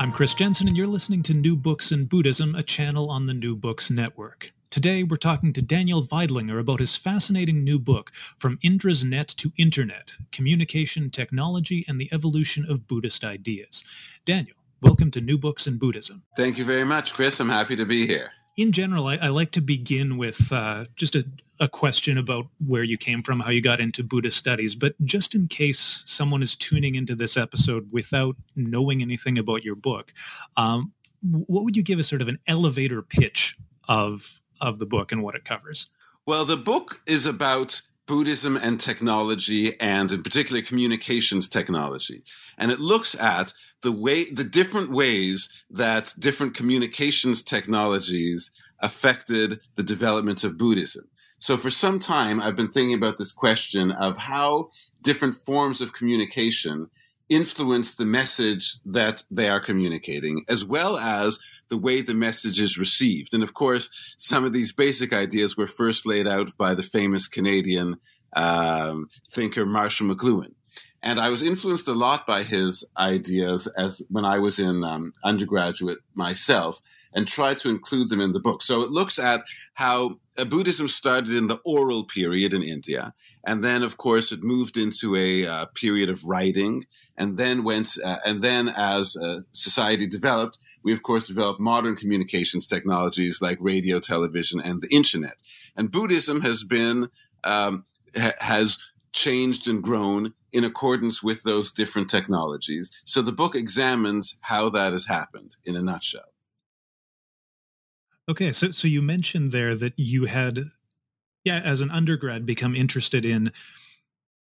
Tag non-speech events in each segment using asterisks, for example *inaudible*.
I'm Chris Jensen, and you're listening to New Books in Buddhism, a channel on the New Books Network. Today, we're talking to Daniel Veidlinger about his fascinating new book, From Indra's Net to Internet Communication, Technology, and the Evolution of Buddhist Ideas. Daniel, welcome to New Books in Buddhism. Thank you very much, Chris. I'm happy to be here. In general, I, I like to begin with uh, just a a question about where you came from, how you got into Buddhist studies, but just in case someone is tuning into this episode without knowing anything about your book, um, what would you give as sort of an elevator pitch of of the book and what it covers? Well, the book is about Buddhism and technology, and in particular communications technology, and it looks at the way the different ways that different communications technologies affected the development of Buddhism. So for some time, I've been thinking about this question of how different forms of communication influence the message that they are communicating, as well as the way the message is received. And of course, some of these basic ideas were first laid out by the famous Canadian um, thinker Marshall McLuhan. And I was influenced a lot by his ideas as when I was in um, undergraduate myself and try to include them in the book. So it looks at how Buddhism started in the oral period in India. And then, of course, it moved into a uh, period of writing. And then went, uh, and then as uh, society developed, we of course developed modern communications technologies like radio, television, and the internet. And Buddhism has been, um, ha- has changed and grown in accordance with those different technologies. So the book examines how that has happened in a nutshell. Okay, so so you mentioned there that you had, yeah, as an undergrad, become interested in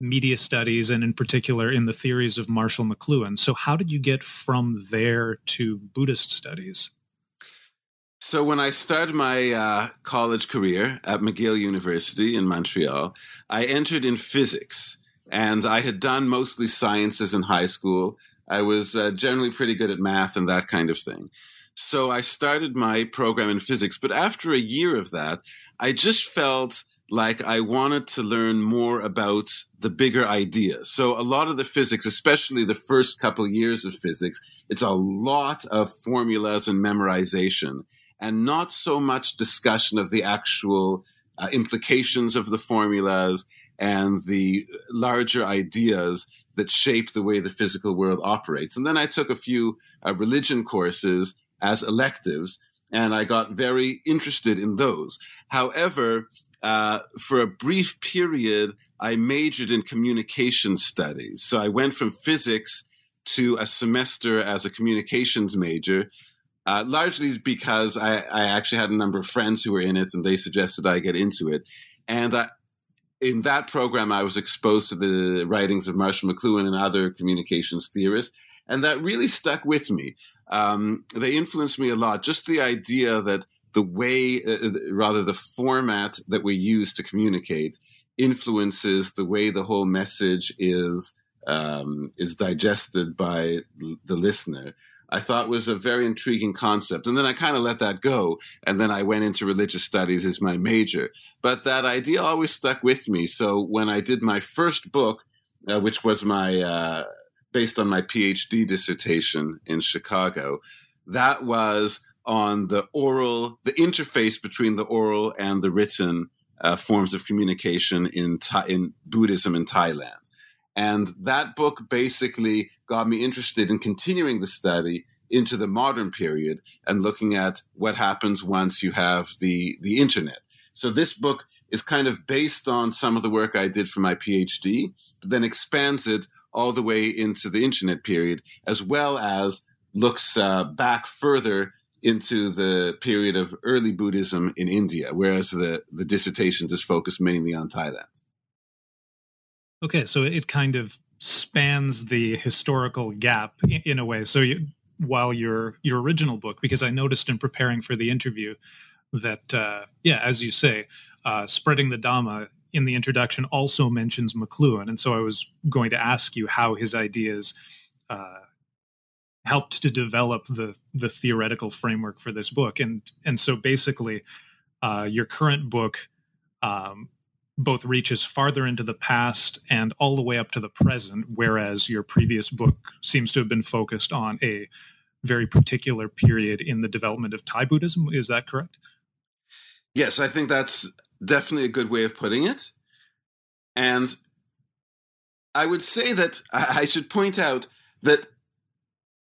media studies and in particular in the theories of Marshall McLuhan. So how did you get from there to Buddhist studies? So when I started my uh, college career at McGill University in Montreal, I entered in physics, and I had done mostly sciences in high school. I was uh, generally pretty good at math and that kind of thing. So I started my program in physics, but after a year of that, I just felt like I wanted to learn more about the bigger ideas. So a lot of the physics, especially the first couple of years of physics, it's a lot of formulas and memorization and not so much discussion of the actual uh, implications of the formulas and the larger ideas that shape the way the physical world operates. And then I took a few uh, religion courses as electives, and I got very interested in those. However, uh, for a brief period, I majored in communication studies. So I went from physics to a semester as a communications major, uh, largely because I, I, actually had a number of friends who were in it and they suggested I get into it. And I, in that program, I was exposed to the writings of Marshall McLuhan and other communications theorists. And that really stuck with me um, they influenced me a lot. Just the idea that the way, uh, uh, rather the format that we use to communicate, influences the way the whole message is um, is digested by the listener. I thought was a very intriguing concept. And then I kind of let that go. And then I went into religious studies as my major. But that idea always stuck with me. So when I did my first book, uh, which was my uh, based on my PhD dissertation in Chicago. That was on the oral, the interface between the oral and the written uh, forms of communication in in Buddhism in Thailand. And that book basically got me interested in continuing the study into the modern period and looking at what happens once you have the the internet. So this book is kind of based on some of the work I did for my PhD, but then expands it all the way into the internet period, as well as looks uh, back further into the period of early Buddhism in India, whereas the, the dissertation just focused mainly on Thailand. Okay, so it kind of spans the historical gap in, in a way. So you, while your your original book, because I noticed in preparing for the interview that uh, yeah, as you say, uh, spreading the Dhamma in the introduction also mentions McLuhan, and so I was going to ask you how his ideas uh, helped to develop the the theoretical framework for this book, and and so basically, uh, your current book um, both reaches farther into the past and all the way up to the present, whereas your previous book seems to have been focused on a very particular period in the development of Thai Buddhism. Is that correct? Yes, I think that's definitely a good way of putting it. And I would say that I should point out that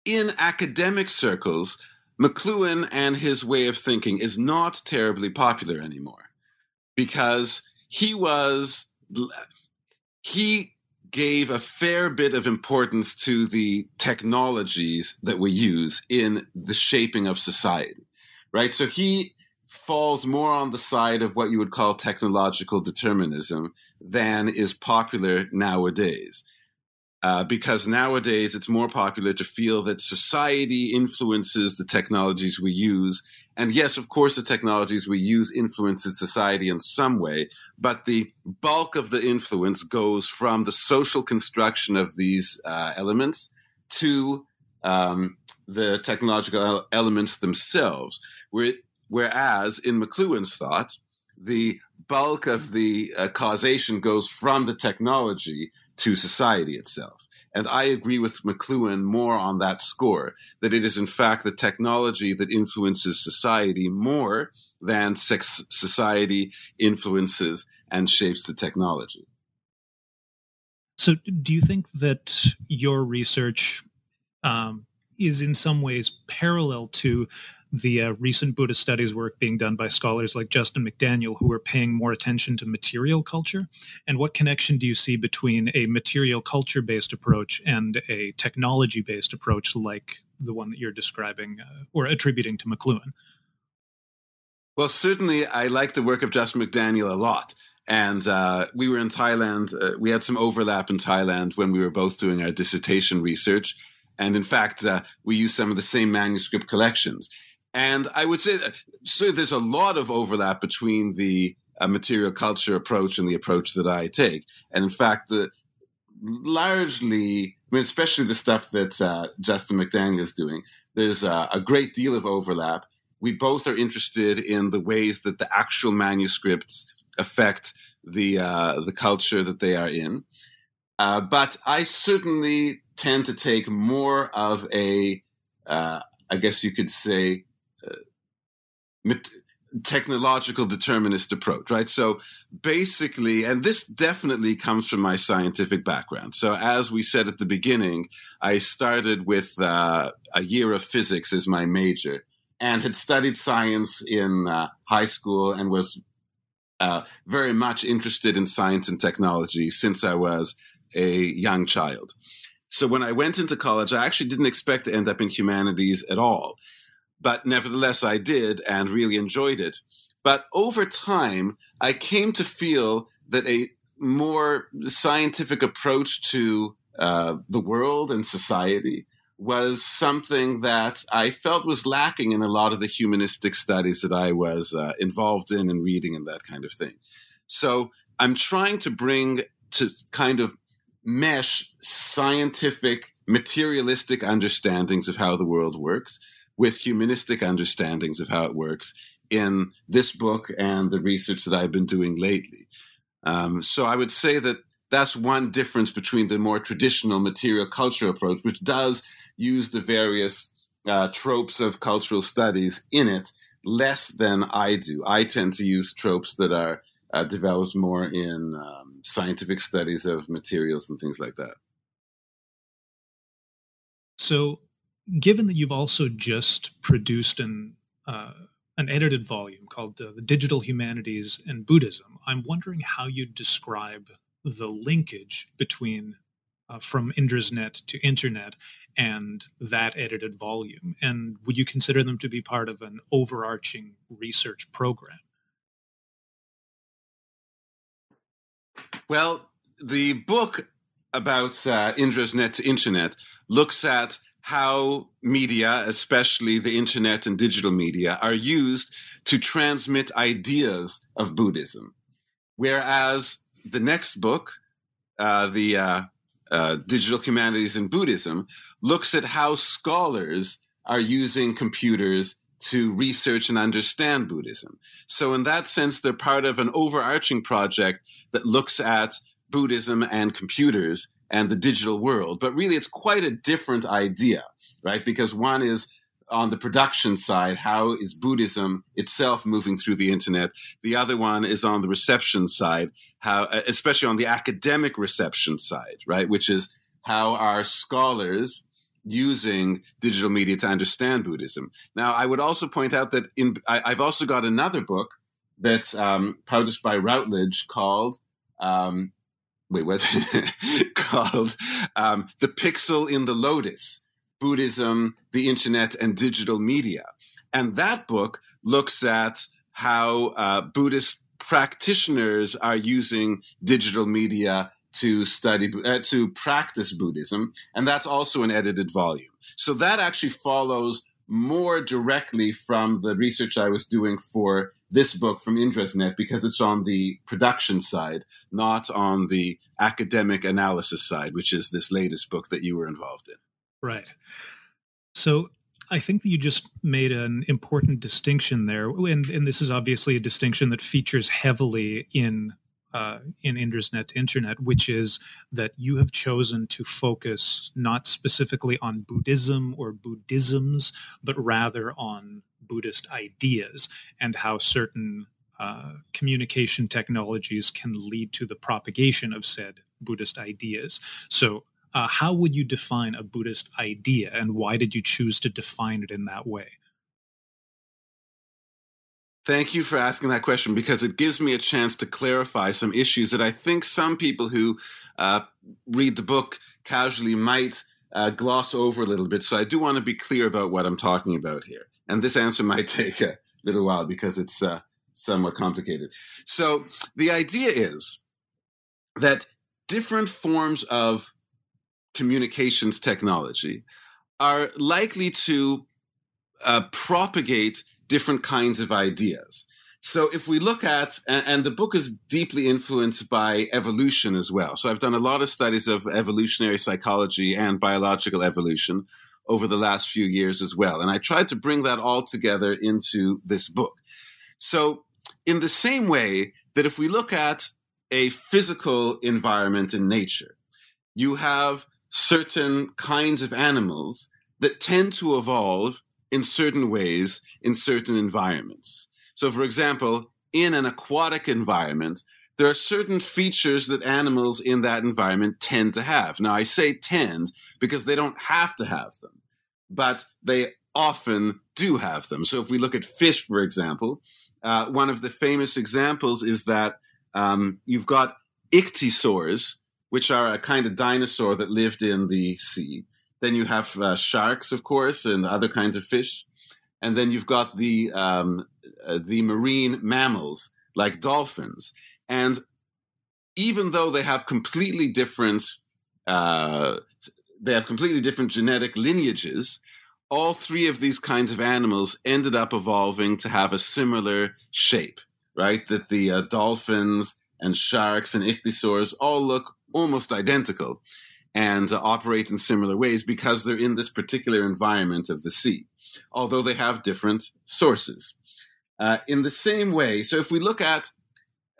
in academic circles, McLuhan and his way of thinking is not terribly popular anymore because he was he gave a fair bit of importance to the technologies that we use in the shaping of society right so he falls more on the side of what you would call technological determinism than is popular nowadays uh, because nowadays it's more popular to feel that society influences the technologies we use. And yes, of course, the technologies we use influences society in some way, but the bulk of the influence goes from the social construction of these uh, elements to um, the technological elements themselves. Whereas in McLuhan's thought, the bulk of the uh, causation goes from the technology to society itself. And I agree with McLuhan more on that score, that it is in fact the technology that influences society more than sex society influences and shapes the technology. So, do you think that your research um, is in some ways parallel to the uh, recent Buddhist studies work being done by scholars like Justin McDaniel, who are paying more attention to material culture? And what connection do you see between a material culture based approach and a technology based approach like the one that you're describing uh, or attributing to McLuhan? Well, certainly, I like the work of Justin McDaniel a lot. And uh, we were in Thailand. Uh, we had some overlap in Thailand when we were both doing our dissertation research. And in fact, uh, we used some of the same manuscript collections. And I would say that, so there's a lot of overlap between the uh, material culture approach and the approach that I take. And in fact, the largely, I mean, especially the stuff that uh, Justin McDaniel is doing, there's uh, a great deal of overlap. We both are interested in the ways that the actual manuscripts affect the uh, the culture that they are in. Uh, but I certainly tend to take more of a, uh, I guess you could say, technological determinist approach, right? So basically, and this definitely comes from my scientific background. So as we said at the beginning, I started with uh, a year of physics as my major and had studied science in uh, high school and was uh, very much interested in science and technology since I was a young child. So when I went into college, I actually didn't expect to end up in humanities at all but nevertheless, I did and really enjoyed it. But over time, I came to feel that a more scientific approach to uh, the world and society was something that I felt was lacking in a lot of the humanistic studies that I was uh, involved in and reading and that kind of thing. So I'm trying to bring to kind of mesh scientific, materialistic understandings of how the world works with humanistic understandings of how it works in this book and the research that I've been doing lately. Um, so I would say that that's one difference between the more traditional material culture approach, which does use the various uh, tropes of cultural studies in it less than I do. I tend to use tropes that are uh, developed more in um, scientific studies of materials and things like that. So given that you've also just produced an uh, an edited volume called uh, the Digital Humanities and Buddhism, I'm wondering how you describe the linkage between uh, from Indra's Net to Internet and that edited volume, and would you consider them to be part of an overarching research program? Well, the book about uh, Indra's Net to Internet looks at how media, especially the internet and digital media, are used to transmit ideas of Buddhism. Whereas the next book, uh, the uh, uh, Digital Humanities and Buddhism, looks at how scholars are using computers to research and understand Buddhism. So, in that sense, they're part of an overarching project that looks at Buddhism and computers and the digital world. But really, it's quite a different idea. right? Because one is on the production side, how is Buddhism itself moving through the internet? The other one is on the reception side, how, especially on the academic reception side, right? Which is how are scholars using digital media to understand Buddhism. Now, I would also point out that in, I, have also got another book that's um, published by Routledge called, um, wait, what? *laughs* called um, The Pixel in the Lotus Buddhism, the Internet, and Digital Media. And that book looks at how uh, Buddhist practitioners are using digital media to study uh, to practice Buddhism, and that's also an edited volume. So that actually follows more directly from the research I was doing for this book from Indra's Net because it's on the production side, not on the academic analysis side, which is this latest book that you were involved in. Right. So I think that you just made an important distinction there, and, and this is obviously a distinction that features heavily in uh, in Indra's Net Internet, which is that you have chosen to focus not specifically on Buddhism or Buddhisms, but rather on Buddhist ideas and how certain uh, communication technologies can lead to the propagation of said Buddhist ideas. So, uh, how would you define a Buddhist idea, and why did you choose to define it in that way? Thank you for asking that question because it gives me a chance to clarify some issues that I think some people who uh, read the book casually might uh, gloss over a little bit. So I do want to be clear about what I'm talking about here. And this answer *laughs* might take a little while because it's uh, somewhat complicated. So the idea is that different forms of communications technology are likely to uh, propagate different kinds of ideas. So if we look at, and, the book is deeply influenced by evolution as well. So I've done a lot of studies of evolutionary psychology and biological evolution over the last few years as well. And I tried to bring that all together into this book. So in the same way that if we look at a physical environment in nature, you have certain kinds of animals that tend to evolve in certain ways in certain environments. So, for example, in an aquatic environment, there are certain features that animals in that environment tend to have. Now, I say tend because they don't have to have them, but they often do have them. So, if we look at fish, for example, uh, one of the famous examples is that um, you've got ichthyosaurs, which are a kind of dinosaur that lived in the sea. Then you have uh, sharks, of course, and other kinds of fish. And then you've got the um, uh, the marine mammals like dolphins. And even though they have completely different uh, they have completely different genetic lineages, all three of these kinds of animals ended up evolving to have a similar shape, right? That the uh, dolphins and sharks and ichthyosaurs all look almost identical and uh, operate in similar ways because they're in this particular environment of the sea, although they have different sources. Uh, in the same way, so if we look at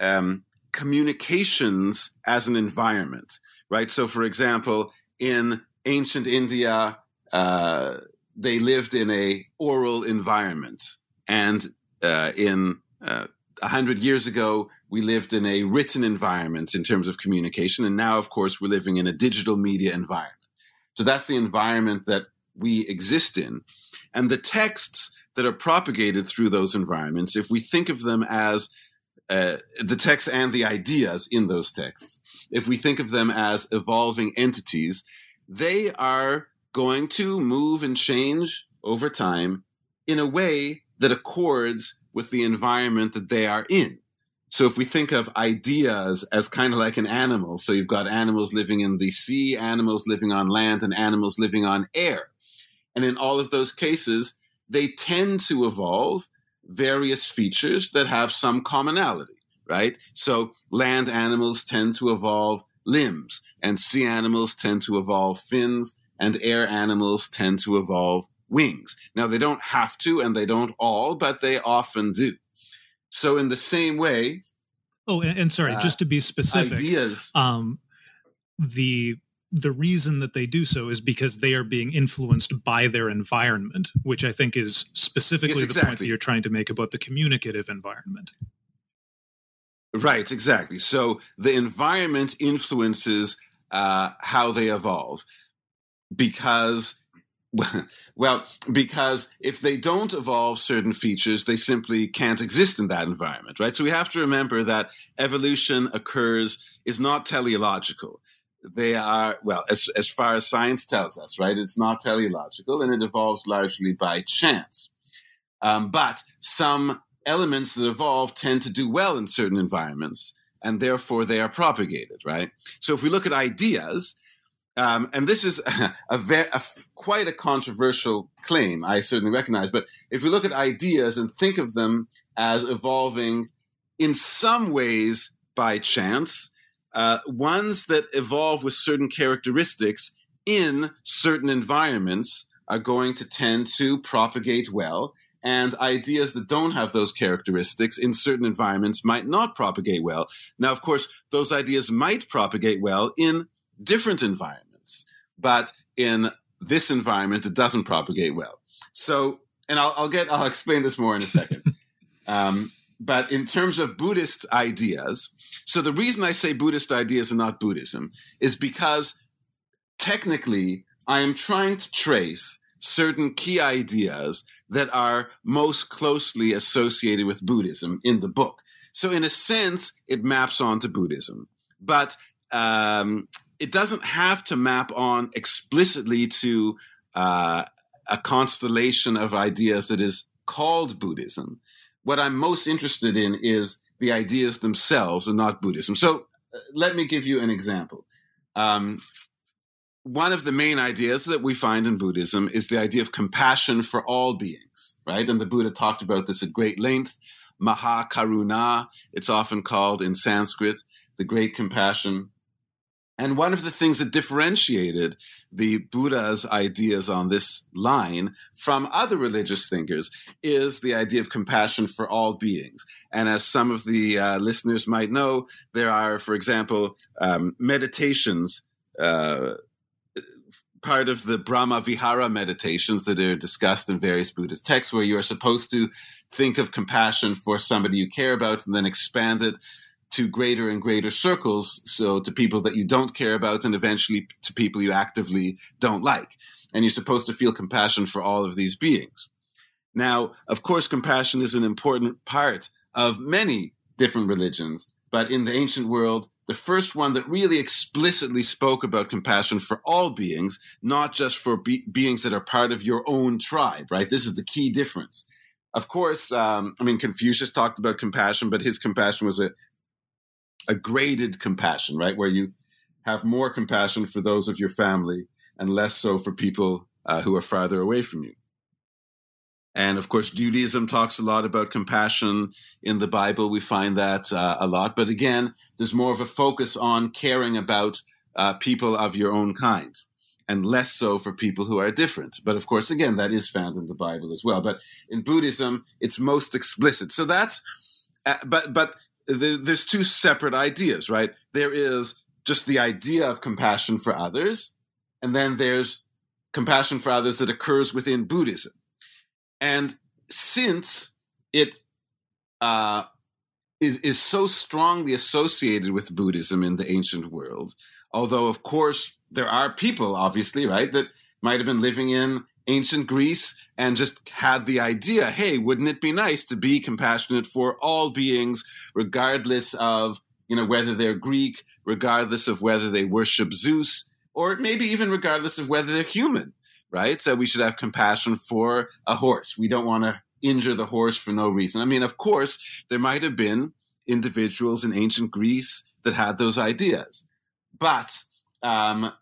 um, communications as an environment, right? So, for example, in ancient India, uh, they lived in a oral environment, and uh, in uh, a hundred years ago, we lived in a written environment in terms of communication. And now, of course, we're living in a digital media environment. So that's the environment that we exist in. And the texts that are propagated through those environments, if we think of them as uh, the texts and the ideas in those texts, if we think of them as evolving entities, they are going to move and change over time in a way that accords with the environment that they are in. So if we think of ideas as kind of like an animal, so you've got animals living in the sea, animals living on land, and animals living on air. And in all of those cases, they tend to evolve various features that have some commonality, right? So land animals tend to evolve limbs, and sea animals tend to evolve fins, and air animals tend to evolve wings. Now, they don't have to, and they don't all, but they often do. So, in the same way. Oh, and, and sorry, uh, just to be specific, ideas. Um, the the reason that they do so is because they are being influenced by their environment, which I think is specifically yes, exactly. the point that you're trying to make about the communicative environment. Right, exactly. So the environment influences uh, how they evolve because *laughs* well, because if they don't evolve certain features, they simply can't exist in that environment, right? So we have to remember that evolution occurs is not teleological. They are, well, as, as far as science tells us, right? It's not teleological and it evolves largely by chance. Um, but some elements that evolve tend to do well in certain environments and therefore they are propagated, right? So if we look at ideas, um, and this is *laughs* a, a, a, quite a controversial claim, I certainly recognize. But if we look at ideas and think of them as evolving in some ways by chance, uh, ones that evolve with certain characteristics in certain environments are going to tend to propagate well. And ideas that don't have those characteristics in certain environments might not propagate well. Now, of course, those ideas might propagate well in different environments, but in this environment, it doesn't propagate well. So, and I'll, I'll get, I'll explain this more in a second. *laughs* um, but in terms of Buddhist ideas, so the reason I say Buddhist ideas and not Buddhism is because technically I am trying to trace certain key ideas that are most closely associated with Buddhism in the book. So in a sense, it maps onto Buddhism, but um, it doesn't have to map on explicitly to uh, a constellation of ideas that is called Buddhism. What I'm most interested in is the ideas themselves and not Buddhism. So uh, let me give you an example. Um, one of the main ideas that we find in Buddhism is the idea of compassion for all beings, right? And the Buddha talked about this at great length. Mahakaruna, it's often called in Sanskrit, the great compassion. And one of the things that differentiated the Buddha's ideas on this line from other religious thinkers is the idea of compassion for all beings. And as some of the uh, listeners might know, there are, for example, um, meditations, uh, part of the Brahma Vihara meditations that are discussed in various Buddhist texts, where you are supposed to think of compassion for somebody you care about and then expand it to greater and greater circles. So to people that you don't care about and eventually to people you actively don't like. And you're supposed to feel compassion for all of these beings. Now, of course, compassion is an important part of many different religions, but in the ancient world, the first one that really explicitly spoke about compassion for all beings, not just for be- beings that are part of your own tribe, right? This is the key difference. Of course, um, I mean, Confucius talked about compassion, but his compassion was a a graded compassion, right? Where you have more compassion for those of your family and less so for people uh, who are farther away from you. And of course, Judaism talks a lot about compassion in the Bible. We find that uh, a lot. But again, there's more of a focus on caring about uh, people of your own kind and less so for people who are different. But of course, again, that is found in the Bible as well. But in Buddhism, it's most explicit. So that's, uh, but, but there's two separate ideas, right? There is just the idea of compassion for others, and then there's compassion for others that occurs within Buddhism. And since it uh, is, is so strongly associated with Buddhism in the ancient world, although, of course, there are people, obviously, right, that might have been living in ancient Greece and just had the idea, hey, wouldn't it be nice to be compassionate for all beings, regardless of, you know, whether they're Greek, regardless of whether they worship Zeus, or maybe even regardless of whether they're human, right? So we should have compassion for a horse. We don't want to injure the horse for no reason. I mean, of course, there might have been individuals in ancient Greece that had those ideas, but um,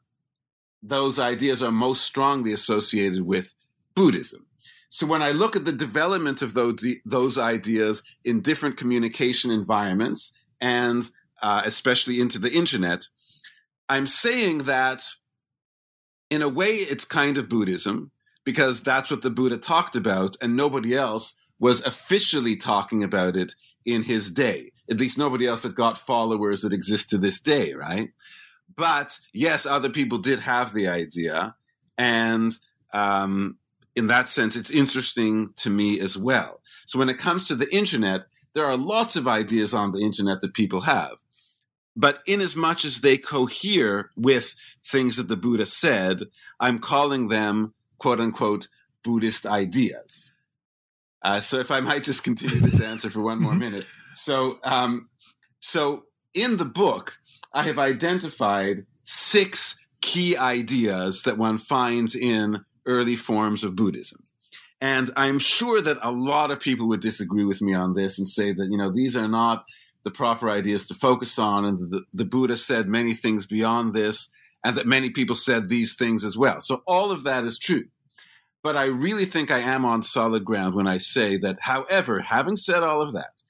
those ideas are most strongly associated with Buddhism. So when I look at the development of those, those ideas in different communication environments and uh, especially into the internet, I'm saying that in a way it's kind of Buddhism because that's what the Buddha talked about and nobody else was officially talking about it in his day. At least nobody else had got followers that exist to this day, right? But yes, other people did have the idea, and um, in that sense, it's interesting to me as well. So when it comes to the internet, there are lots of ideas on the internet that people have. But in as much as they cohere with things that the Buddha said, I'm calling them quote unquote Buddhist ideas. Uh, so if I might just continue this *laughs* answer for one more mm-hmm. minute. So, um, so in the book, I have identified six key ideas that one finds in early forms of Buddhism. And I'm sure that a lot of people would disagree with me on this and say that, you know, these are not the proper ideas to focus on. And the, the Buddha said many things beyond this, and that many people said these things as well. So all of that is true. But I really think I am on solid ground when I say that, however, having said all of that,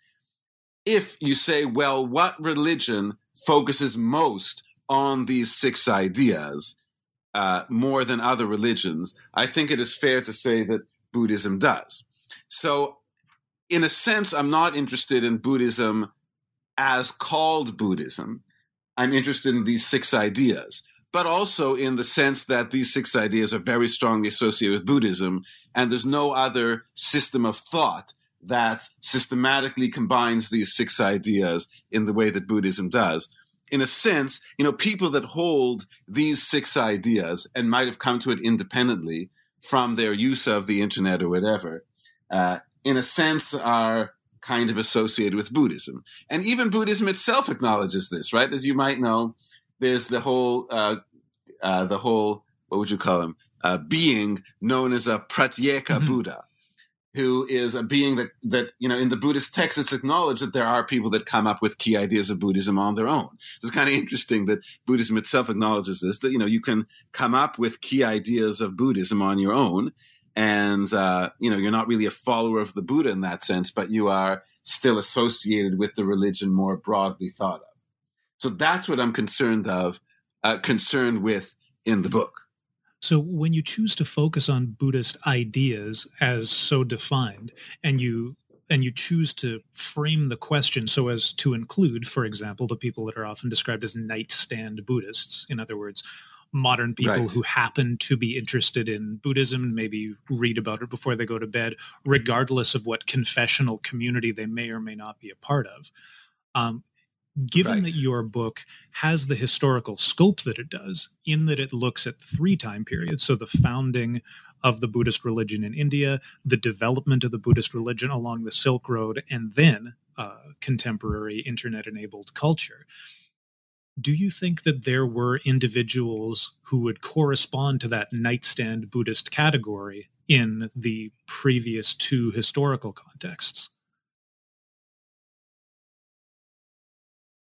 if you say, well, what religion focuses most on these six ideas uh, more than other religions, I think it is fair to say that Buddhism does. So, in a sense, I'm not interested in Buddhism as called Buddhism. I'm interested in these six ideas, but also in the sense that these six ideas are very strongly associated with Buddhism, and there's no other system of thought that systematically combines these six ideas in the way that Buddhism does. In a sense, you know, people that hold these six ideas and might have come to it independently from their use of the internet or whatever, uh, in a sense, are kind of associated with Buddhism. And even Buddhism itself acknowledges this, right? As you might know, there's the whole, uh, uh, the whole, what would you call him? Uh, being known as a Pratyeka mm-hmm. Buddha who is a being that that you know in the Buddhist texts it's acknowledged that there are people that come up with key ideas of Buddhism on their own. It's kind of interesting that Buddhism itself acknowledges this that you know you can come up with key ideas of Buddhism on your own, and uh, you know you're not really a follower of the Buddha in that sense, but you are still associated with the religion more broadly thought of. So that's what I'm concerned of, uh, concerned with in the book. So when you choose to focus on Buddhist ideas as so defined, and you and you choose to frame the question so as to include, for example, the people that are often described as nightstand Buddhists, in other words, modern people right. who happen to be interested in Buddhism and maybe read about it before they go to bed, regardless of what confessional community they may or may not be a part of. Um, given right. that your book has the historical scope that it does, in that it looks at three time periods so the founding of the Buddhist religion in India, the development of the Buddhist religion along the Silk Road, and then uh, contemporary internet enabled culture. Do you think that there were individuals who would correspond to that nightstand Buddhist category in the previous two historical contexts?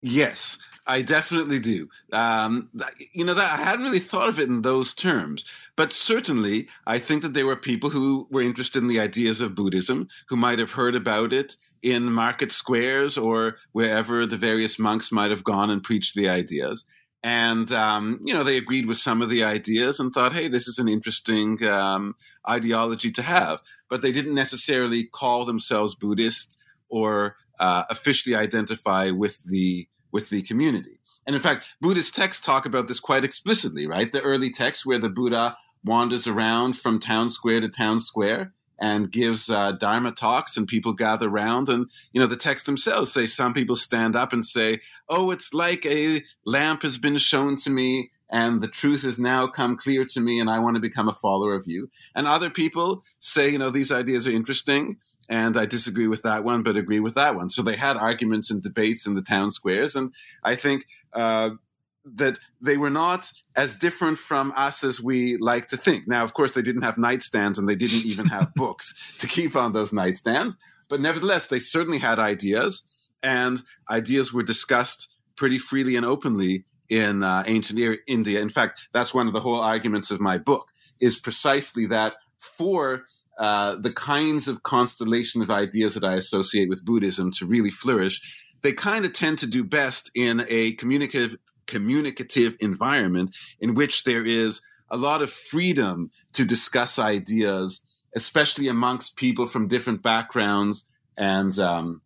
Yes, I definitely do. Um, you know that I hadn't really thought of it in those terms, but certainly I think that there were people who were interested in the ideas of Buddhism who might have heard about it in market squares or wherever the various monks might have gone and preached the ideas. And um, you know they agreed with some of the ideas and thought, "Hey, this is an interesting um, ideology to have." But they didn't necessarily call themselves Buddhist or uh, officially identify with the with the community. And in fact, Buddhist texts talk about this quite explicitly, right? The early texts where the Buddha wanders around from town square to town square and gives uh, dharma talks and people gather around and you know the texts themselves say some people stand up and say oh it's like a lamp has been shown to me and the truth has now come clear to me and I want to become a follower of you. And other people say, you know, these ideas are interesting and I disagree with that one, but agree with that one. So they had arguments and debates in the town squares. And I think, uh, that they were not as different from us as we like to think. Now, of course, they didn't have nightstands and they didn't even have *laughs* books to keep on those nightstands. But nevertheless, they certainly had ideas and ideas were discussed pretty freely and openly in uh, ancient India. In fact, that's one of the whole arguments of my book is precisely that for uh, the kinds of constellation of ideas that I associate with Buddhism to really flourish, they kind of tend to do best in a communicative communicative environment in which there is a lot of freedom to discuss ideas, especially amongst people from different backgrounds and um,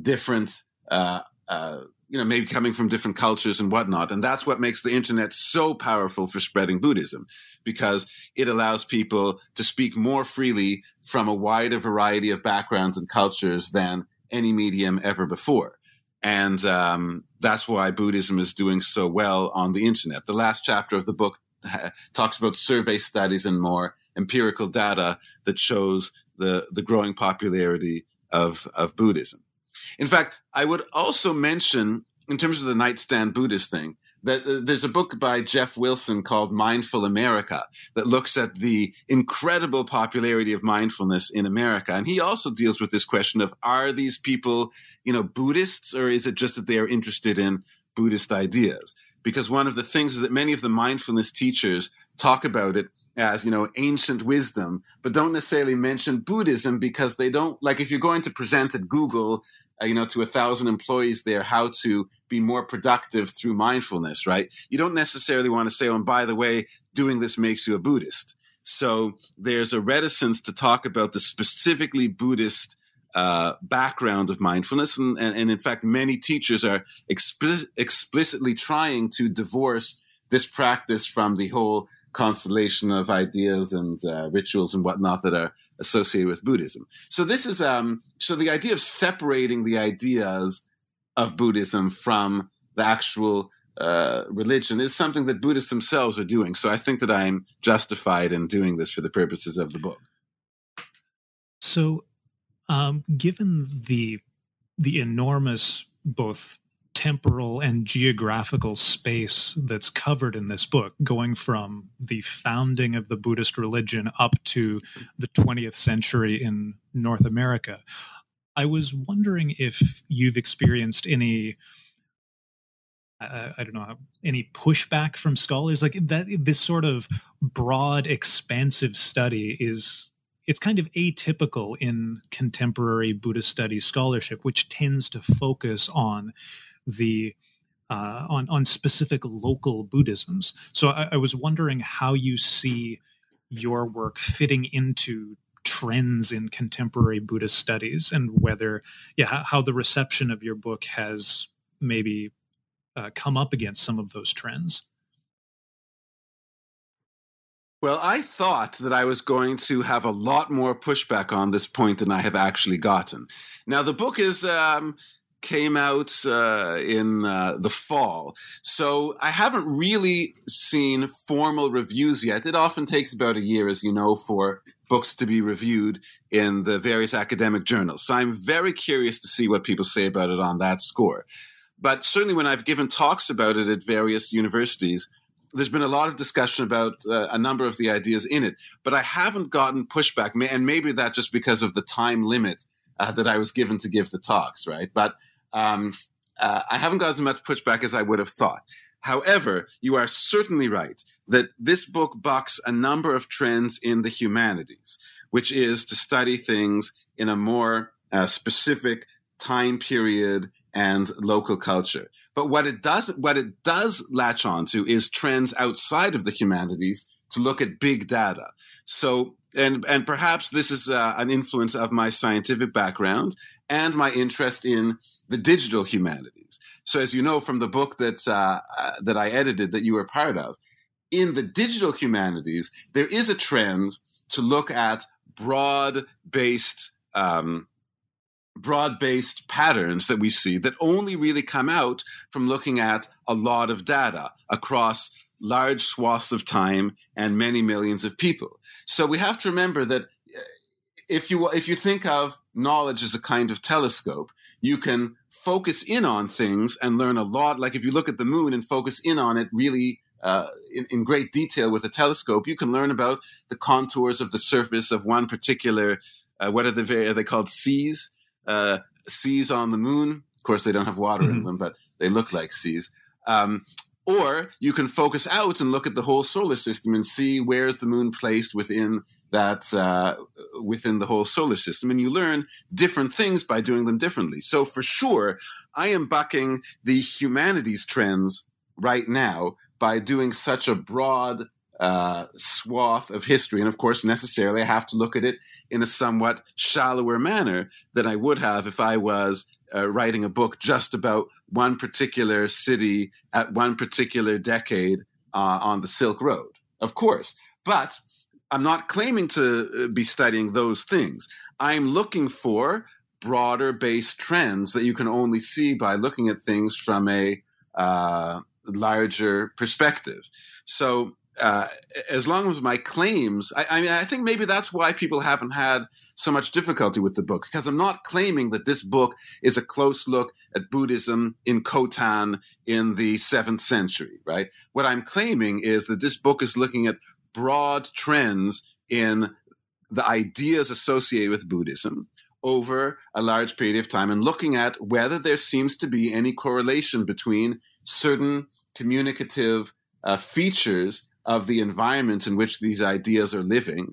different uh, uh, you know, maybe coming from different cultures and whatnot. And that's what makes the internet so powerful for spreading Buddhism because it allows people to speak more freely from a wider variety of backgrounds and cultures than any medium ever before. And um, that's why Buddhism is doing so well on the internet. The last chapter of the book talks about survey studies and more empirical data that shows the, the growing popularity of, of Buddhism. In fact, I would also mention, in terms of the nightstand Buddhist thing, that uh, there's a book by Jeff Wilson called Mindful America that looks at the incredible popularity of mindfulness in America. And he also deals with this question of are these people, you know, Buddhists or is it just that they are interested in Buddhist ideas? Because one of the things is that many of the mindfulness teachers talk about it as, you know, ancient wisdom, but don't necessarily mention Buddhism because they don't, like if you're going to present at Google uh, you know, to a thousand employees there how to be more productive through mindfulness, right? You don't necessarily want to say, oh, and by the way, doing this makes you a Buddhist. So there's a reticence to talk about the specifically Buddhist uh, background of mindfulness. And, and, and, in fact, many teachers are explicitly trying to divorce this practice from the whole constellation of ideas and uh, rituals and whatnot that are associated with Buddhism. So this is um, so the idea of separating the ideas of Buddhism from the actual uh, religion is something that Buddhists themselves are doing. So I think that I'm justified in doing this for the purposes of the book. So, um, given the the enormous both temporal and geographical space that's covered in this book, going from the founding of the Buddhist religion up to the 20th century in North America. I was wondering if you've experienced any. Uh, I don't know any pushback from scholars like that. This sort of broad, expansive study is it's kind of atypical in contemporary Buddhist studies scholarship, which tends to focus on the uh, on on specific local Buddhisms. So I, I was wondering how you see your work fitting into trends in contemporary Buddhist studies, and whether yeah how the reception of your book has maybe uh, come up against some of those trends. Well, I thought that I was going to have a lot more pushback on this point than I have actually gotten. Now, the book is um, came out uh, in uh, the fall. So I haven't really seen formal reviews yet. It often takes about a year, as you know, for books to be reviewed in the various academic journals. So I'm very curious to see what people say about it on that score. But certainly when I've given talks about it at various universities, there's been a lot of discussion about uh, a number of the ideas in it, but I haven't gotten pushback, and maybe that just because of the time limit uh, that I was given to give the talks, right? But um, uh, I haven't got as much pushback as I would have thought. However, you are certainly right that this book bucks a number of trends in the humanities, which is to study things in a more uh, specific time period and local culture. But what it does, what it does latch onto is trends outside of the humanities to look at big data. So, and and perhaps this is uh, an influence of my scientific background and my interest in the digital humanities. So, as you know from the book that uh, uh, that I edited, that you were part of, in the digital humanities, there is a trend to look at broad-based um, broad-based patterns that we see that only really come out from looking at a lot of data across large swaths of time and many millions of people. So we have to remember that if you if you think of knowledge as a kind of telescope, you can focus in on things and learn a lot. Like if you look at the moon and focus in on it really uh, in, in, great detail with a telescope, you can learn about the contours of the surface of one particular. Uh, what are they? Are they called seas? Uh, seas on the moon. Of course, they don't have water mm-hmm. in them, but they look like seas. Um, or you can focus out and look at the whole solar system and see where's the moon placed within that uh, within the whole solar system, and you learn different things by doing them differently. So for sure, I am bucking the humanities trends right now by doing such a broad uh, swath of history. And of course, necessarily, I have to look at it in a somewhat shallower manner than I would have if I was uh, writing a book just about one particular city at one particular decade uh, on the Silk Road. Of course. But I'm not claiming to uh, be studying those things. I'm looking for broader based trends that you can only see by looking at things from a uh, larger perspective. So, uh, as long as my claims, I, I, mean, I think maybe that's why people haven't had so much difficulty with the book because I'm not claiming that this book is a close look at Buddhism in Khotan in the seventh century, right? What I'm claiming is that this book is looking at broad trends in the ideas associated with Buddhism over a large period of time and looking at whether there seems to be any correlation between certain communicative uh, features of the environment in which these ideas are living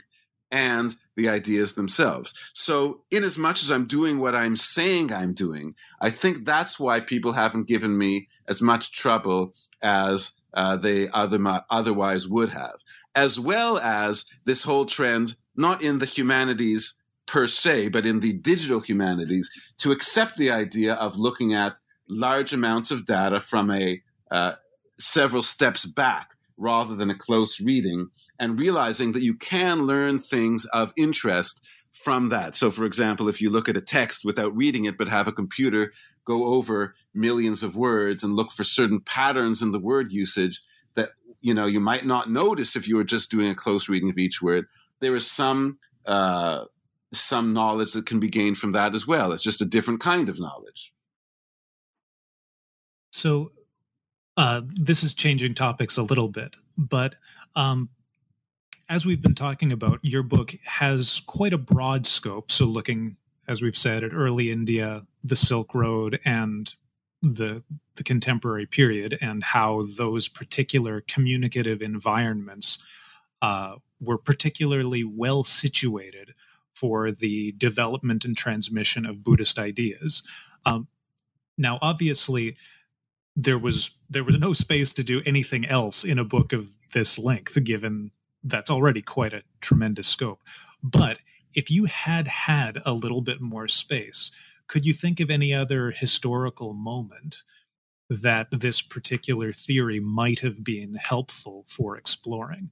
and the ideas themselves. So, in as much as I'm doing what I'm saying I'm doing, I think that's why people haven't given me as much trouble as uh, they other, otherwise would have, as well as this whole trend, not in the humanities per se, but in the digital humanities, to accept the idea of looking at large amounts of data from a uh, several steps back rather than a close reading, and realizing that you can learn things of interest from that. So, for example, if you look at a text without reading it, but have a computer go over millions of words and look for certain patterns in the word usage that you know you might not notice if you were just doing a close reading of each word, there is some uh, some knowledge that can be gained from that as well. It's just a different kind of knowledge. So, uh, this is changing topics a little bit, but um, as we've been talking about, your book has quite a broad scope. So, looking, as we've said, at early India, the Silk Road, and the the contemporary period, and how those particular communicative environments uh, were particularly well situated for the development and transmission of Buddhist ideas. Um, now, obviously, there was there was no space to do anything else in a book of this length, given that's already quite a tremendous scope. But if you had had a little bit more space, could you think of any other historical moment that this particular theory might have been helpful for exploring?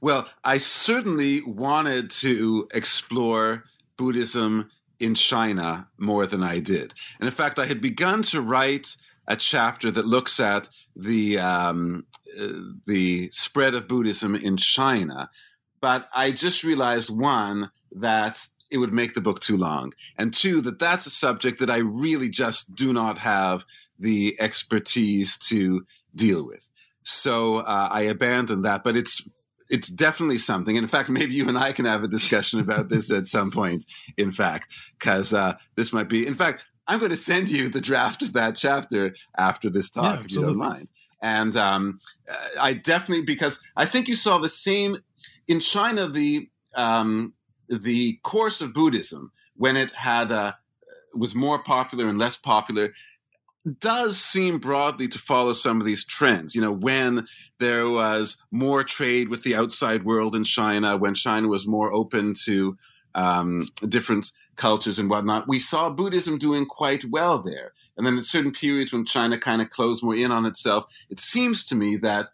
Well, I certainly wanted to explore Buddhism in China more than I did. And in fact, I had begun to write a chapter that looks at the um, uh, the spread of Buddhism in China, but I just realized one that it would make the book too long, and two that that's a subject that I really just do not have the expertise to deal with. So uh, I abandoned that, but it's it's definitely something. And in fact, maybe you and I can have a discussion about this at some point. In fact, because uh, this might be. In fact, I'm going to send you the draft of that chapter after this talk, yeah, if you don't mind. And um, uh, I definitely because I think you saw the same in China. The um, the course of Buddhism when it had uh, was more popular and less popular does seem broadly to follow some of these trends. You know, when there was more trade with the outside world in China, when China was more open to um, different cultures and whatnot, we saw Buddhism doing quite well there. And then at certain periods when China kind of closed more in on itself, it seems to me that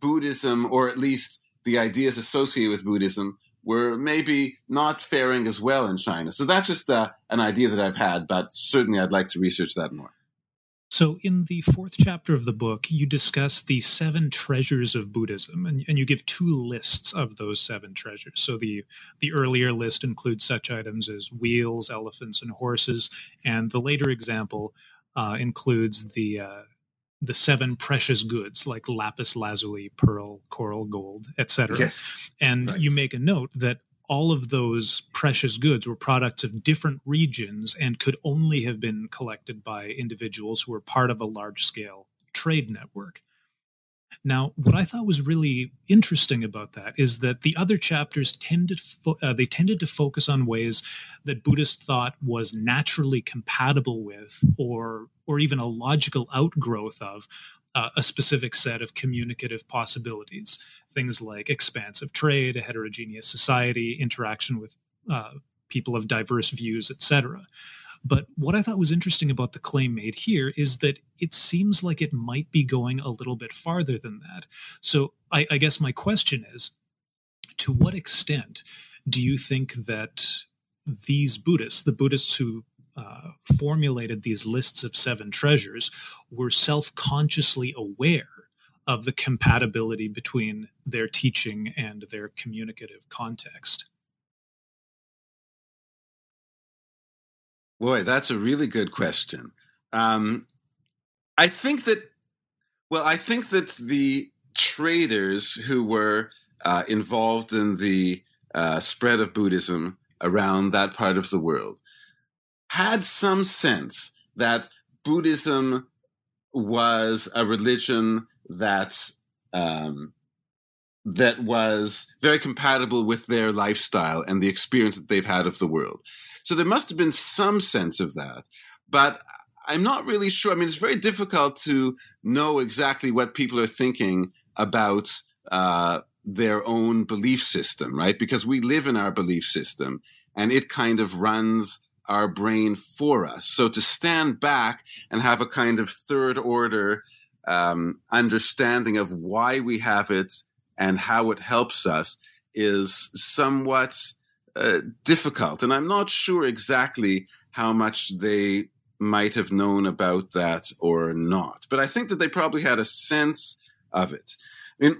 Buddhism, or at least the ideas associated with Buddhism, were maybe not faring as well in China. So that's just uh, an idea that I've had, but certainly I'd like to research that more. So, in the fourth chapter of the book, you discuss the seven treasures of Buddhism, and, and, you give two lists of those seven treasures. So, the, the earlier list includes such items as wheels, elephants, and horses, and the later example uh, includes the uh, the seven precious goods like lapis lazuli, pearl, coral, gold, etc. Yes, and right. you make a note that all of those precious goods were products of different regions and could only have been collected by individuals who were part of a large scale trade network. Now, what I thought was really interesting about that is that the other chapters tended fo- uh, they tended to focus on ways that Buddhist thought was naturally compatible with, or or even a logical outgrowth of uh, a specific set of communicative possibilities. Things like expansive trade, a heterogeneous society, interaction with uh, people of diverse views, etc. But what I thought was interesting about the claim made here is that it seems like it might be going a little bit farther than that. So I, I guess my question is to what extent do you think that these Buddhists, the Buddhists who uh, formulated these lists of seven treasures, were self consciously aware of the compatibility between their teaching and their communicative context? Boy, that's a really good question. Um, I think that, well, I think that the traders who were uh, involved in the uh, spread of Buddhism around that part of the world had some sense that Buddhism was a religion that um, that was very compatible with their lifestyle and the experience that they've had of the world. So there must have been some sense of that, but I'm not really sure. I mean, it's very difficult to know exactly what people are thinking about uh, their own belief system, right? Because we live in our belief system and it kind of runs our brain for us. So to stand back and have a kind of third order um, understanding of why we have it and how it helps us is somewhat uh, difficult. And I'm not sure exactly how much they might have known about that or not. But I think that they probably had a sense of it. I mean,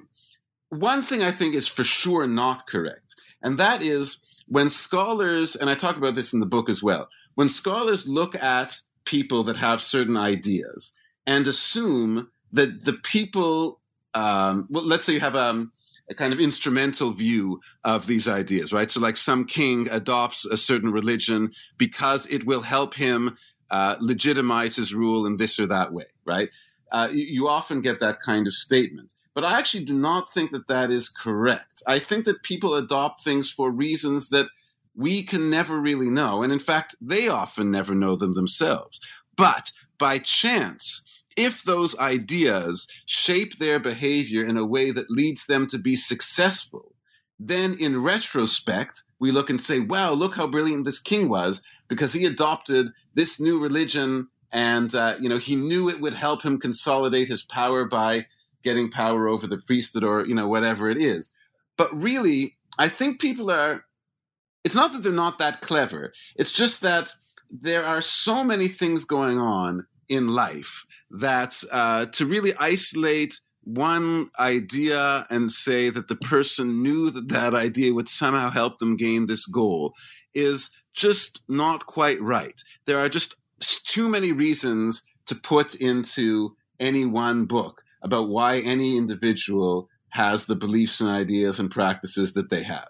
one thing I think is for sure not correct, and that is when scholars, and I talk about this in the book as well, when scholars look at people that have certain ideas and assume that the people, um, well, let's say you have um, a kind of instrumental view of these ideas, right? So, like some king adopts a certain religion because it will help him uh, legitimize his rule in this or that way, right? Uh, you, you often get that kind of statement. But I actually do not think that that is correct. I think that people adopt things for reasons that we can never really know. And in fact, they often never know them themselves. But by chance, if those ideas shape their behavior in a way that leads them to be successful, then in retrospect, we look and say, wow, look how brilliant this king was because he adopted this new religion and, uh, you know, he knew it would help him consolidate his power by getting power over the priesthood or, you know, whatever it is. But really, I think people are, it's not that they're not that clever. It's just that there are so many things going on in life that uh, to really isolate one idea and say that the person knew that that idea would somehow help them gain this goal is just not quite right. There are just too many reasons to put into any one book about why any individual has the beliefs and ideas and practices that they have.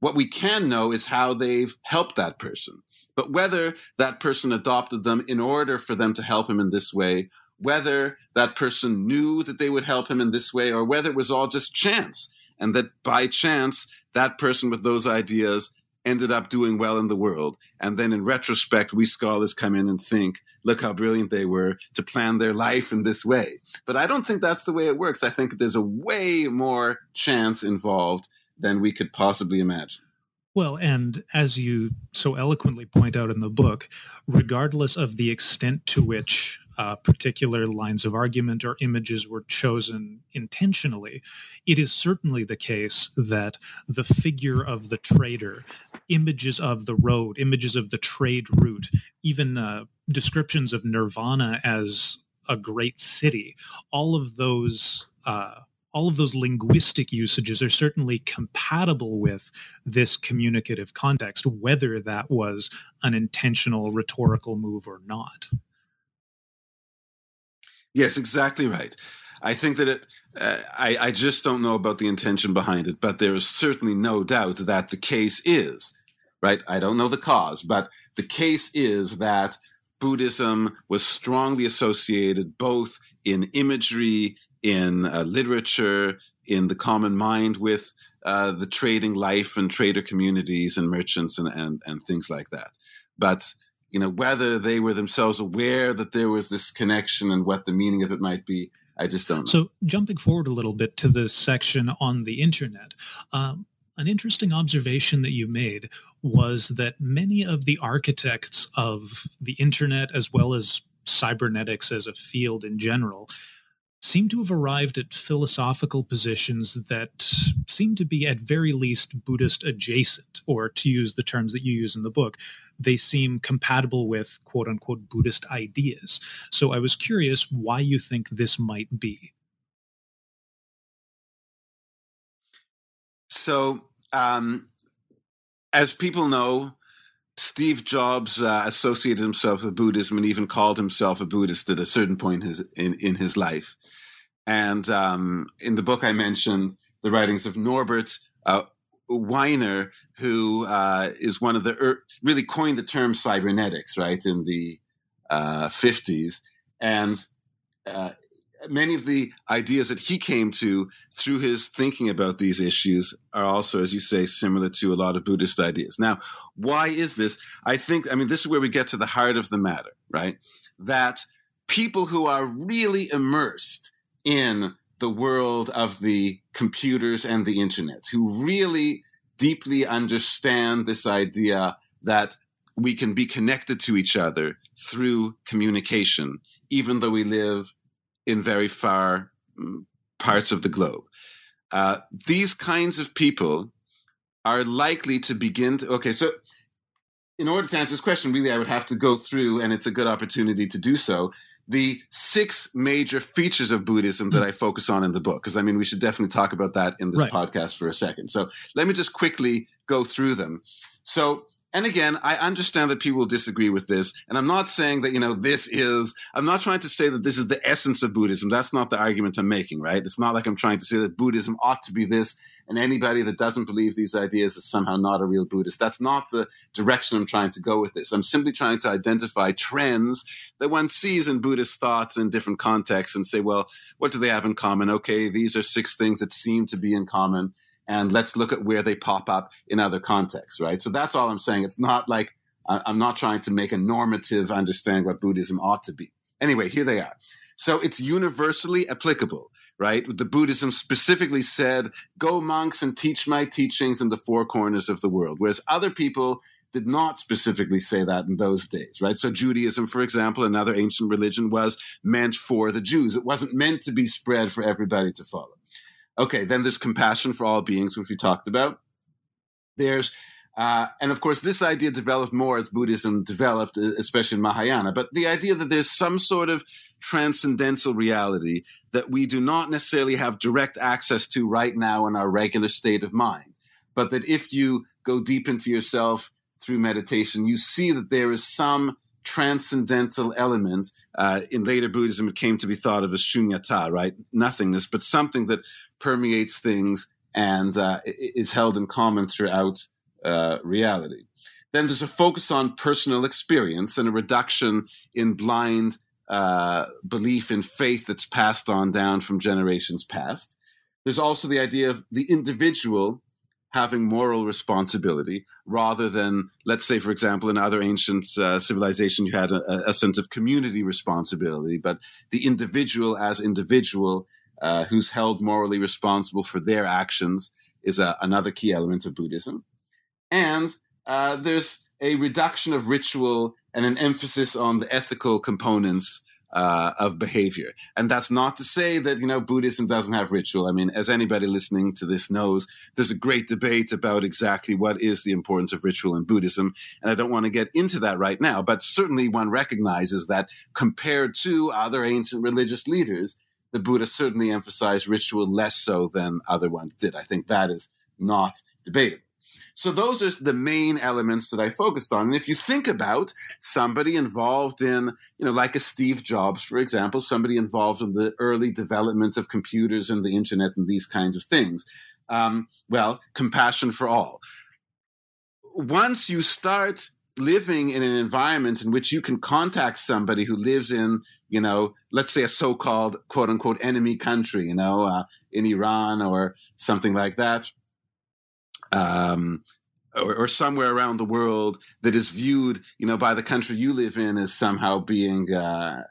What we can know is how they've helped that person. But whether that person adopted them in order for them to help him in this way, whether that person knew that they would help him in this way, or whether it was all just chance, and that by chance, that person with those ideas ended up doing well in the world. And then in retrospect, we scholars come in and think, look how brilliant they were to plan their life in this way. But I don't think that's the way it works. I think there's a way more chance involved than we could possibly imagine. Well, and as you so eloquently point out in the book, regardless of the extent to which uh, particular lines of argument or images were chosen intentionally, it is certainly the case that the figure of the trader, images of the road, images of the trade route, even uh, descriptions of Nirvana as a great city, all of those. Uh, all of those linguistic usages are certainly compatible with this communicative context, whether that was an intentional rhetorical move or not. Yes, exactly right. I think that it, uh, I, I just don't know about the intention behind it, but there is certainly no doubt that the case is, right? I don't know the cause, but the case is that Buddhism was strongly associated both in imagery, in uh, literature, in the common mind with uh, the trading life and trader communities and merchants and, and, and things like that. But you know, whether they were themselves aware that there was this connection and what the meaning of it might be, I just don't. So, jumping forward a little bit to the section on the internet, um, an interesting observation that you made was that many of the architects of the internet, as well as cybernetics as a field in general, seem to have arrived at philosophical positions that seem to be at very least Buddhist adjacent, or to use the terms that you use in the book, they seem compatible with quote unquote Buddhist ideas. So I was curious why you think this might be. So, um, as people know, Steve Jobs uh, associated himself with Buddhism and even called himself a Buddhist at a certain point in his, in, in his life. And um, in the book, I mentioned the writings of Norbert uh, Wiener, who uh, is one of the er- really coined the term cybernetics, right, in the uh, 50s. And uh, many of the ideas that he came to through his thinking about these issues are also, as you say, similar to a lot of Buddhist ideas. Now, why is this? I think, I mean, this is where we get to the heart of the matter, right? That people who are really immersed in the world of the computers and the internet, who really deeply understand this idea that we can be connected to each other through communication, even though we live in very far mm, parts of the globe. Uh, these kinds of people are likely to begin to. Okay, so in order to answer this question, really, I would have to go through, and it's a good opportunity to do so, the six major features of Buddhism that hmm. I focus on in the book. Because I mean, we should definitely talk about that in this right. podcast for a second. So let me just quickly go through them. So and again, I understand that people disagree with this. And I'm not saying that, you know, this is, I'm not trying to say that this is the essence of Buddhism. That's not the argument I'm making, right? It's not like I'm trying to say that Buddhism ought to be this and anybody that doesn't believe these ideas is somehow not a real Buddhist. That's not the direction I'm trying to go with this. I'm simply trying to identify trends that one sees in Buddhist thoughts in different contexts and say, well, what do they have in common? Okay, these are six things that seem to be in common and let's look at where they pop up in other contexts, right? So that's all I'm saying. It's not like I'm not trying to make a normative understand what Buddhism ought to be. Anyway, here they are. So it's universally applicable, right? The Buddhism specifically said, go monks and teach my teachings in the four corners of the world. Whereas other people did not specifically say that in those days, right? So Judaism, for example, another ancient religion was meant for the Jews. It wasn't meant to be spread for everybody to follow. Okay, then there's compassion for all beings, which we talked about. There's, uh, and of course, this idea developed more as Buddhism developed, especially in Mahayana. But the idea that there's some sort of transcendental reality that we do not necessarily have direct access to right now in our regular state of mind, but that if you go deep into yourself through meditation, you see that there is some transcendental element. Uh, in later Buddhism, it came to be thought of as shunyata, right? Nothingness, but something that permeates things and uh, is held in common throughout uh, reality. Then there's a focus on personal experience and a reduction in blind uh, belief in faith that's passed on down from generations past. There's also the idea of the individual having moral responsibility rather than, let's say, for example, in other ancient uh, civilization, you had a, a, sense of community responsibility, but the individual as individual uh, who's held morally responsible for their actions is a, another key element of Buddhism. And uh, there's a reduction of ritual and an emphasis on the ethical components uh, of behavior. And that's not to say that, you know, Buddhism doesn't have ritual. I mean, as anybody listening to this knows, there's a great debate about exactly what is the importance of ritual in Buddhism. And I don't want to get into that right now, but certainly one recognizes that compared to other ancient religious leaders, the Buddha certainly emphasized ritual less so than other ones did. I think that is not debatable. So those are the main elements that I focused on. And if you think about somebody involved in, you know, like a Steve Jobs, for example, somebody involved in the early development of computers and the internet and these kinds of things, um, well, compassion for all. Once you start living in an environment in which you can contact somebody who lives in, you know, let's say a so-called quote unquote enemy country, you know, uh, in Iran or something like that, um, or, or, somewhere around the world that is viewed, you know, by the country you live in as somehow being uh,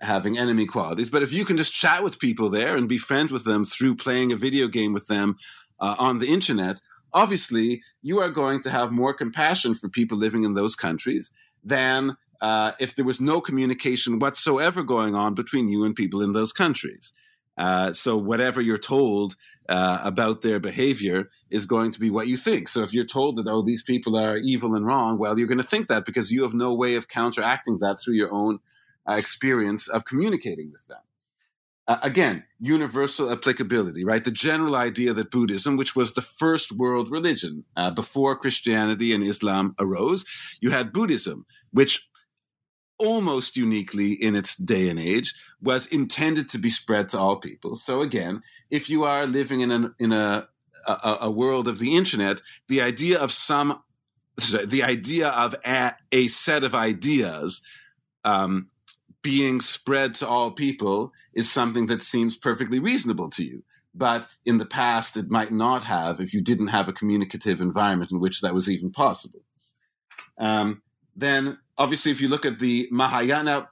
having enemy qualities. But if you can just chat with people there and be friends with them through playing a video game with them uh, on the internet, obviously you are going to have more compassion for people living in those countries than uh, if there was no communication whatsoever going on between you and people in those countries. Uh, so whatever you're told uh, about their behavior is going to be what you think. So if you're told that oh these people are evil and wrong, well you're going to think that because you have no way of counteracting that through your own uh, experience of communicating with them. Uh, again, universal applicability, right? The general idea that Buddhism, which was the first world religion uh, before Christianity and Islam arose, you had Buddhism, which almost uniquely in its day and age was intended to be spread to all people. So again, if you are living in an in a a, a world of the internet, the idea of some the idea of a, a set of ideas um, being spread to all people is something that seems perfectly reasonable to you. But in the past, it might not have if you didn't have a communicative environment in which that was even possible. Um, then, obviously, if you look at the Mahayana,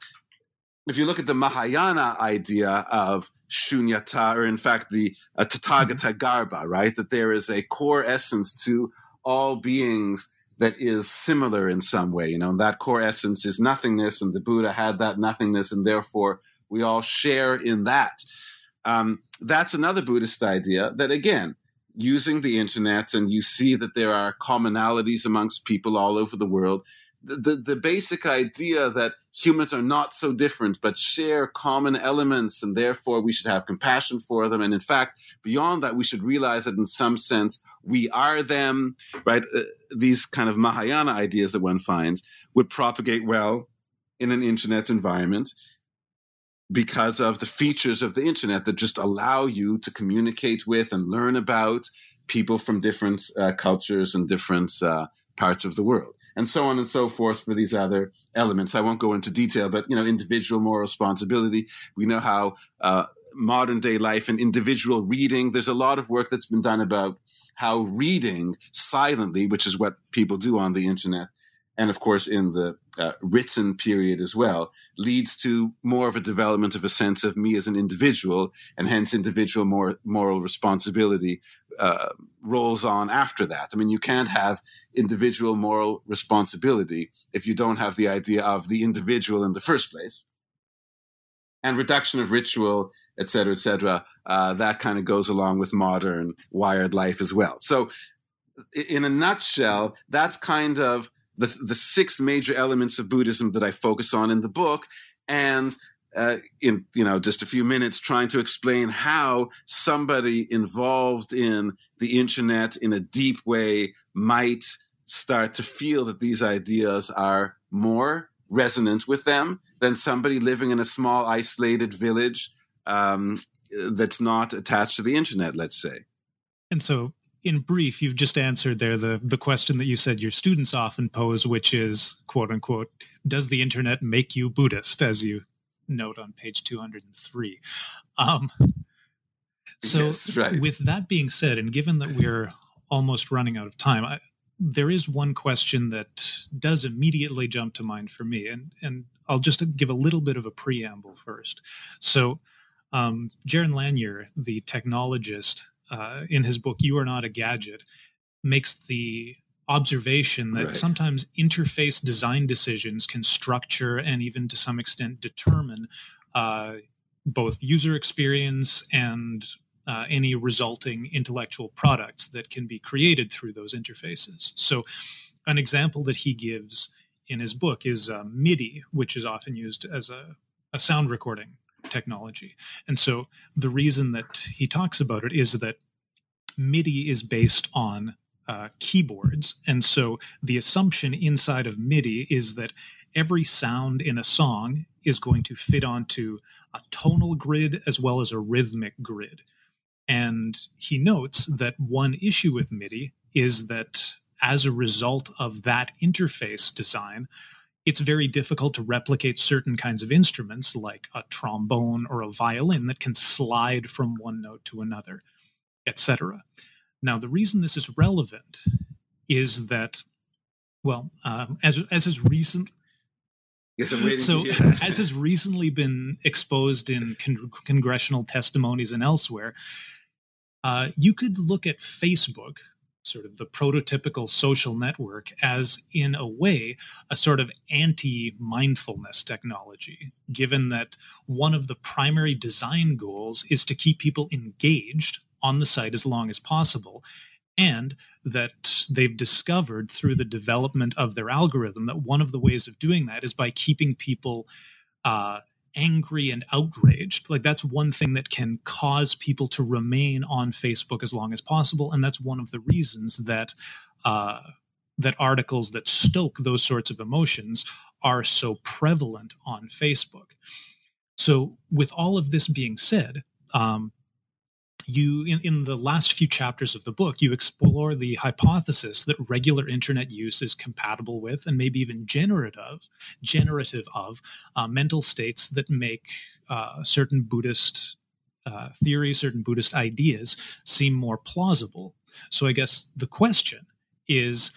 if you look at the Mahayana idea of shunyata, or in fact the uh, Tathagata Garbha, right, that there is a core essence to all beings that is similar in some way. You know, that core essence is nothingness, and the Buddha had that nothingness, and therefore we all share in that. Um, that's another Buddhist idea that, again, using the internet, and you see that there are commonalities amongst people all over the world. The, the, basic idea that humans are not so different, but share common elements, and therefore we should have compassion for them. And in fact, beyond that, we should realize that in some sense, we are them, right? Uh, these kind of Mahayana ideas that one finds would propagate well in an internet environment because of the features of the internet that just allow you to communicate with and learn about people from different uh, cultures and different uh, parts of the world and so on and so forth for these other elements. I won't go into detail, but you know, individual moral responsibility. We know how uh, modern day life and individual reading. There's a lot of work that's been done about how reading silently, which is what people do on the internet, and of course in the uh, written period as well, leads to more of a development of a sense of me as an individual, and hence individual more moral responsibility uh, rolls on after that. I mean, you can't have individual moral responsibility if you don't have the idea of the individual in the first place. And reduction of ritual et cetera, et cetera. Uh, that kind of goes along with modern wired life as well. So, in a nutshell, that's kind of the, the six major elements of Buddhism that I focus on in the book. And uh, in you know just a few minutes trying to explain how somebody involved in the internet in a deep way might start to feel that these ideas are more resonant with them than somebody living in a small isolated village um, that's not attached to the internet, let's say. And so, in brief, you've just answered there the the question that you said your students often pose, which is quote unquote, does the internet make you Buddhist? As you note on page two hundred and three. Um, so, yes, right. with that being said, and given that we're almost running out of time, I, there is one question that does immediately jump to mind for me, and and I'll just give a little bit of a preamble first. So um, Jaron Lanier, the technologist, uh, in his book "You Are Not a Gadget," makes the observation that right. sometimes interface design decisions can structure and even to some extent determine uh, both user experience and uh, any resulting intellectual products that can be created through those interfaces. So, an example that he gives in his book is uh, MIDI, which is often used as a, a sound recording technology. And so the reason that he talks about it is that MIDI is based on uh, keyboards. And so the assumption inside of MIDI is that every sound in a song is going to fit onto a tonal grid as well as a rhythmic grid. And he notes that one issue with MIDI is that as a result of that interface design, it's very difficult to replicate certain kinds of instruments like a trombone or a violin that can slide from one note to another, etc. Now, the reason this is relevant is that, well, um, as as has recent. Yes, I'm waiting so, *laughs* as has recently been exposed in con- congressional testimonies and elsewhere, uh, you could look at Facebook, sort of the prototypical social network as, in a way, a sort of anti mindfulness technology, given that one of the primary design goals is to keep people engaged on the site as long as possible. And that they've discovered through the development of their algorithm that one of the ways of doing that is by keeping people uh, angry and outraged. Like that's one thing that can cause people to remain on Facebook as long as possible, and that's one of the reasons that uh, that articles that stoke those sorts of emotions are so prevalent on Facebook. So, with all of this being said, um, you in, in the last few chapters of the book you explore the hypothesis that regular internet use is compatible with and maybe even generative generative of uh, mental states that make uh, certain buddhist uh, theories certain buddhist ideas seem more plausible. So i guess the question is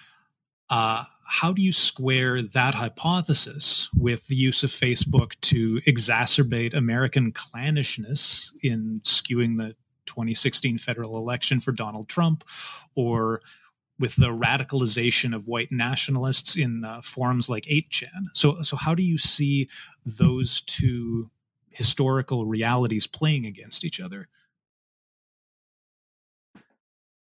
uh, how do you square that hypothesis with the use of Facebook to exacerbate American clannishness in skewing the 2016 federal election for Donald Trump or with the radicalization of white nationalists in uh, forums like 8chan. So, so how do you see those two historical realities playing against each other?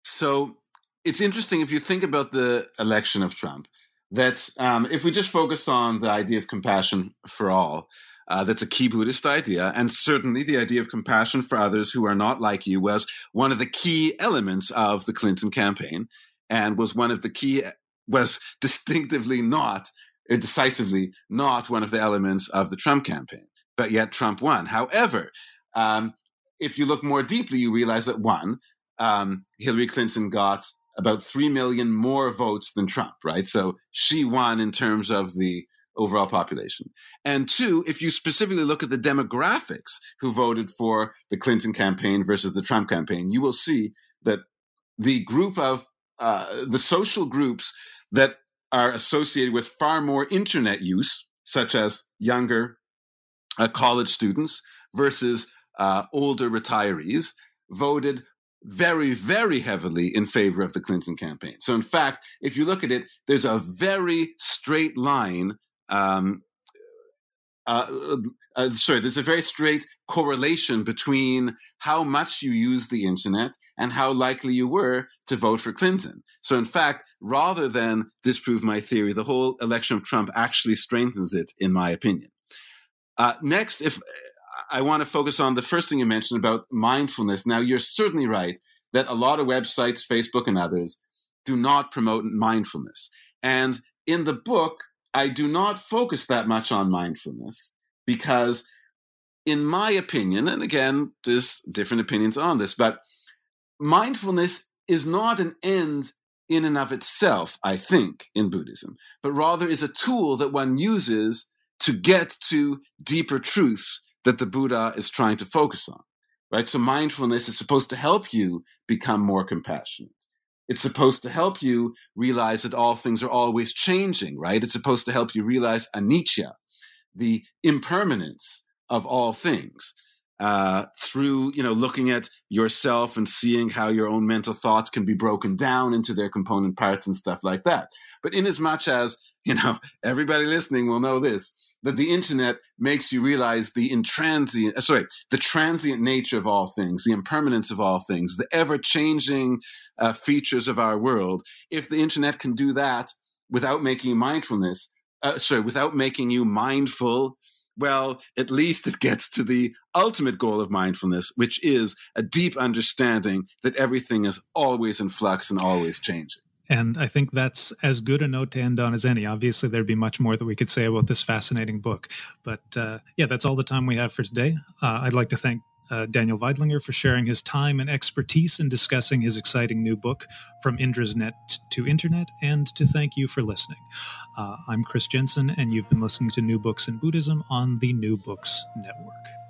So it's interesting if you think about the election of Trump. That um, if we just focus on the idea of compassion for all, uh, that's a key Buddhist idea. And certainly the idea of compassion for others who are not like you was one of the key elements of the Clinton campaign and was one of the key, was distinctively not, or decisively not one of the elements of the Trump campaign. But yet Trump won. However, um, if you look more deeply, you realize that one, um, Hillary Clinton got about 3 million more votes than Trump, right? So she won in terms of the overall population. And two, if you specifically look at the demographics who voted for the Clinton campaign versus the Trump campaign, you will see that the group of uh, the social groups that are associated with far more internet use, such as younger uh, college students versus uh, older retirees, voted very, very heavily in favor of the Clinton campaign. So, in fact, if you look at it, there's a very straight line um, uh, uh, uh, sorry, there's a very straight correlation between how much you use the internet and how likely you were to vote for Clinton. So, in fact, rather than disprove my theory, the whole election of Trump actually strengthens it, in my opinion. Uh, next, if I want to focus on the first thing you mentioned about mindfulness. Now, you're certainly right that a lot of websites, Facebook and others, do not promote mindfulness. And in the book, I do not focus that much on mindfulness because, in my opinion, and again, there's different opinions on this, but mindfulness is not an end in and of itself, I think, in Buddhism, but rather is a tool that one uses to get to deeper truths that the Buddha is trying to focus on. Right? So mindfulness is supposed to help you become more compassionate. It's supposed to help you realize that all things are always changing, right? It's supposed to help you realize anicca, the impermanence of all things. Uh, through you know looking at yourself and seeing how your own mental thoughts can be broken down into their component parts and stuff like that. But in as much as you know *laughs* everybody listening will know this, that the internet makes you realize the intransient, uh, sorry, the transient nature of all things, the impermanence of all things, the ever changing uh, features of our world. If the internet can do that without making mindfulness, uh, sorry, without making you mindful, well, at least it gets to the ultimate goal of mindfulness, which is a deep understanding that everything is always in flux and always changing. And I think that's as good a note to end on as any. Obviously, there'd be much more that we could say about this fascinating book. But uh, yeah, that's all the time we have for today. Uh, I'd like to thank uh, Daniel Veidlinger for sharing his time and expertise in discussing his exciting new book, From Indra's Net to Internet, and to thank you for listening. Uh, I'm Chris Jensen, and you've been listening to New Books in Buddhism on the New Books Network.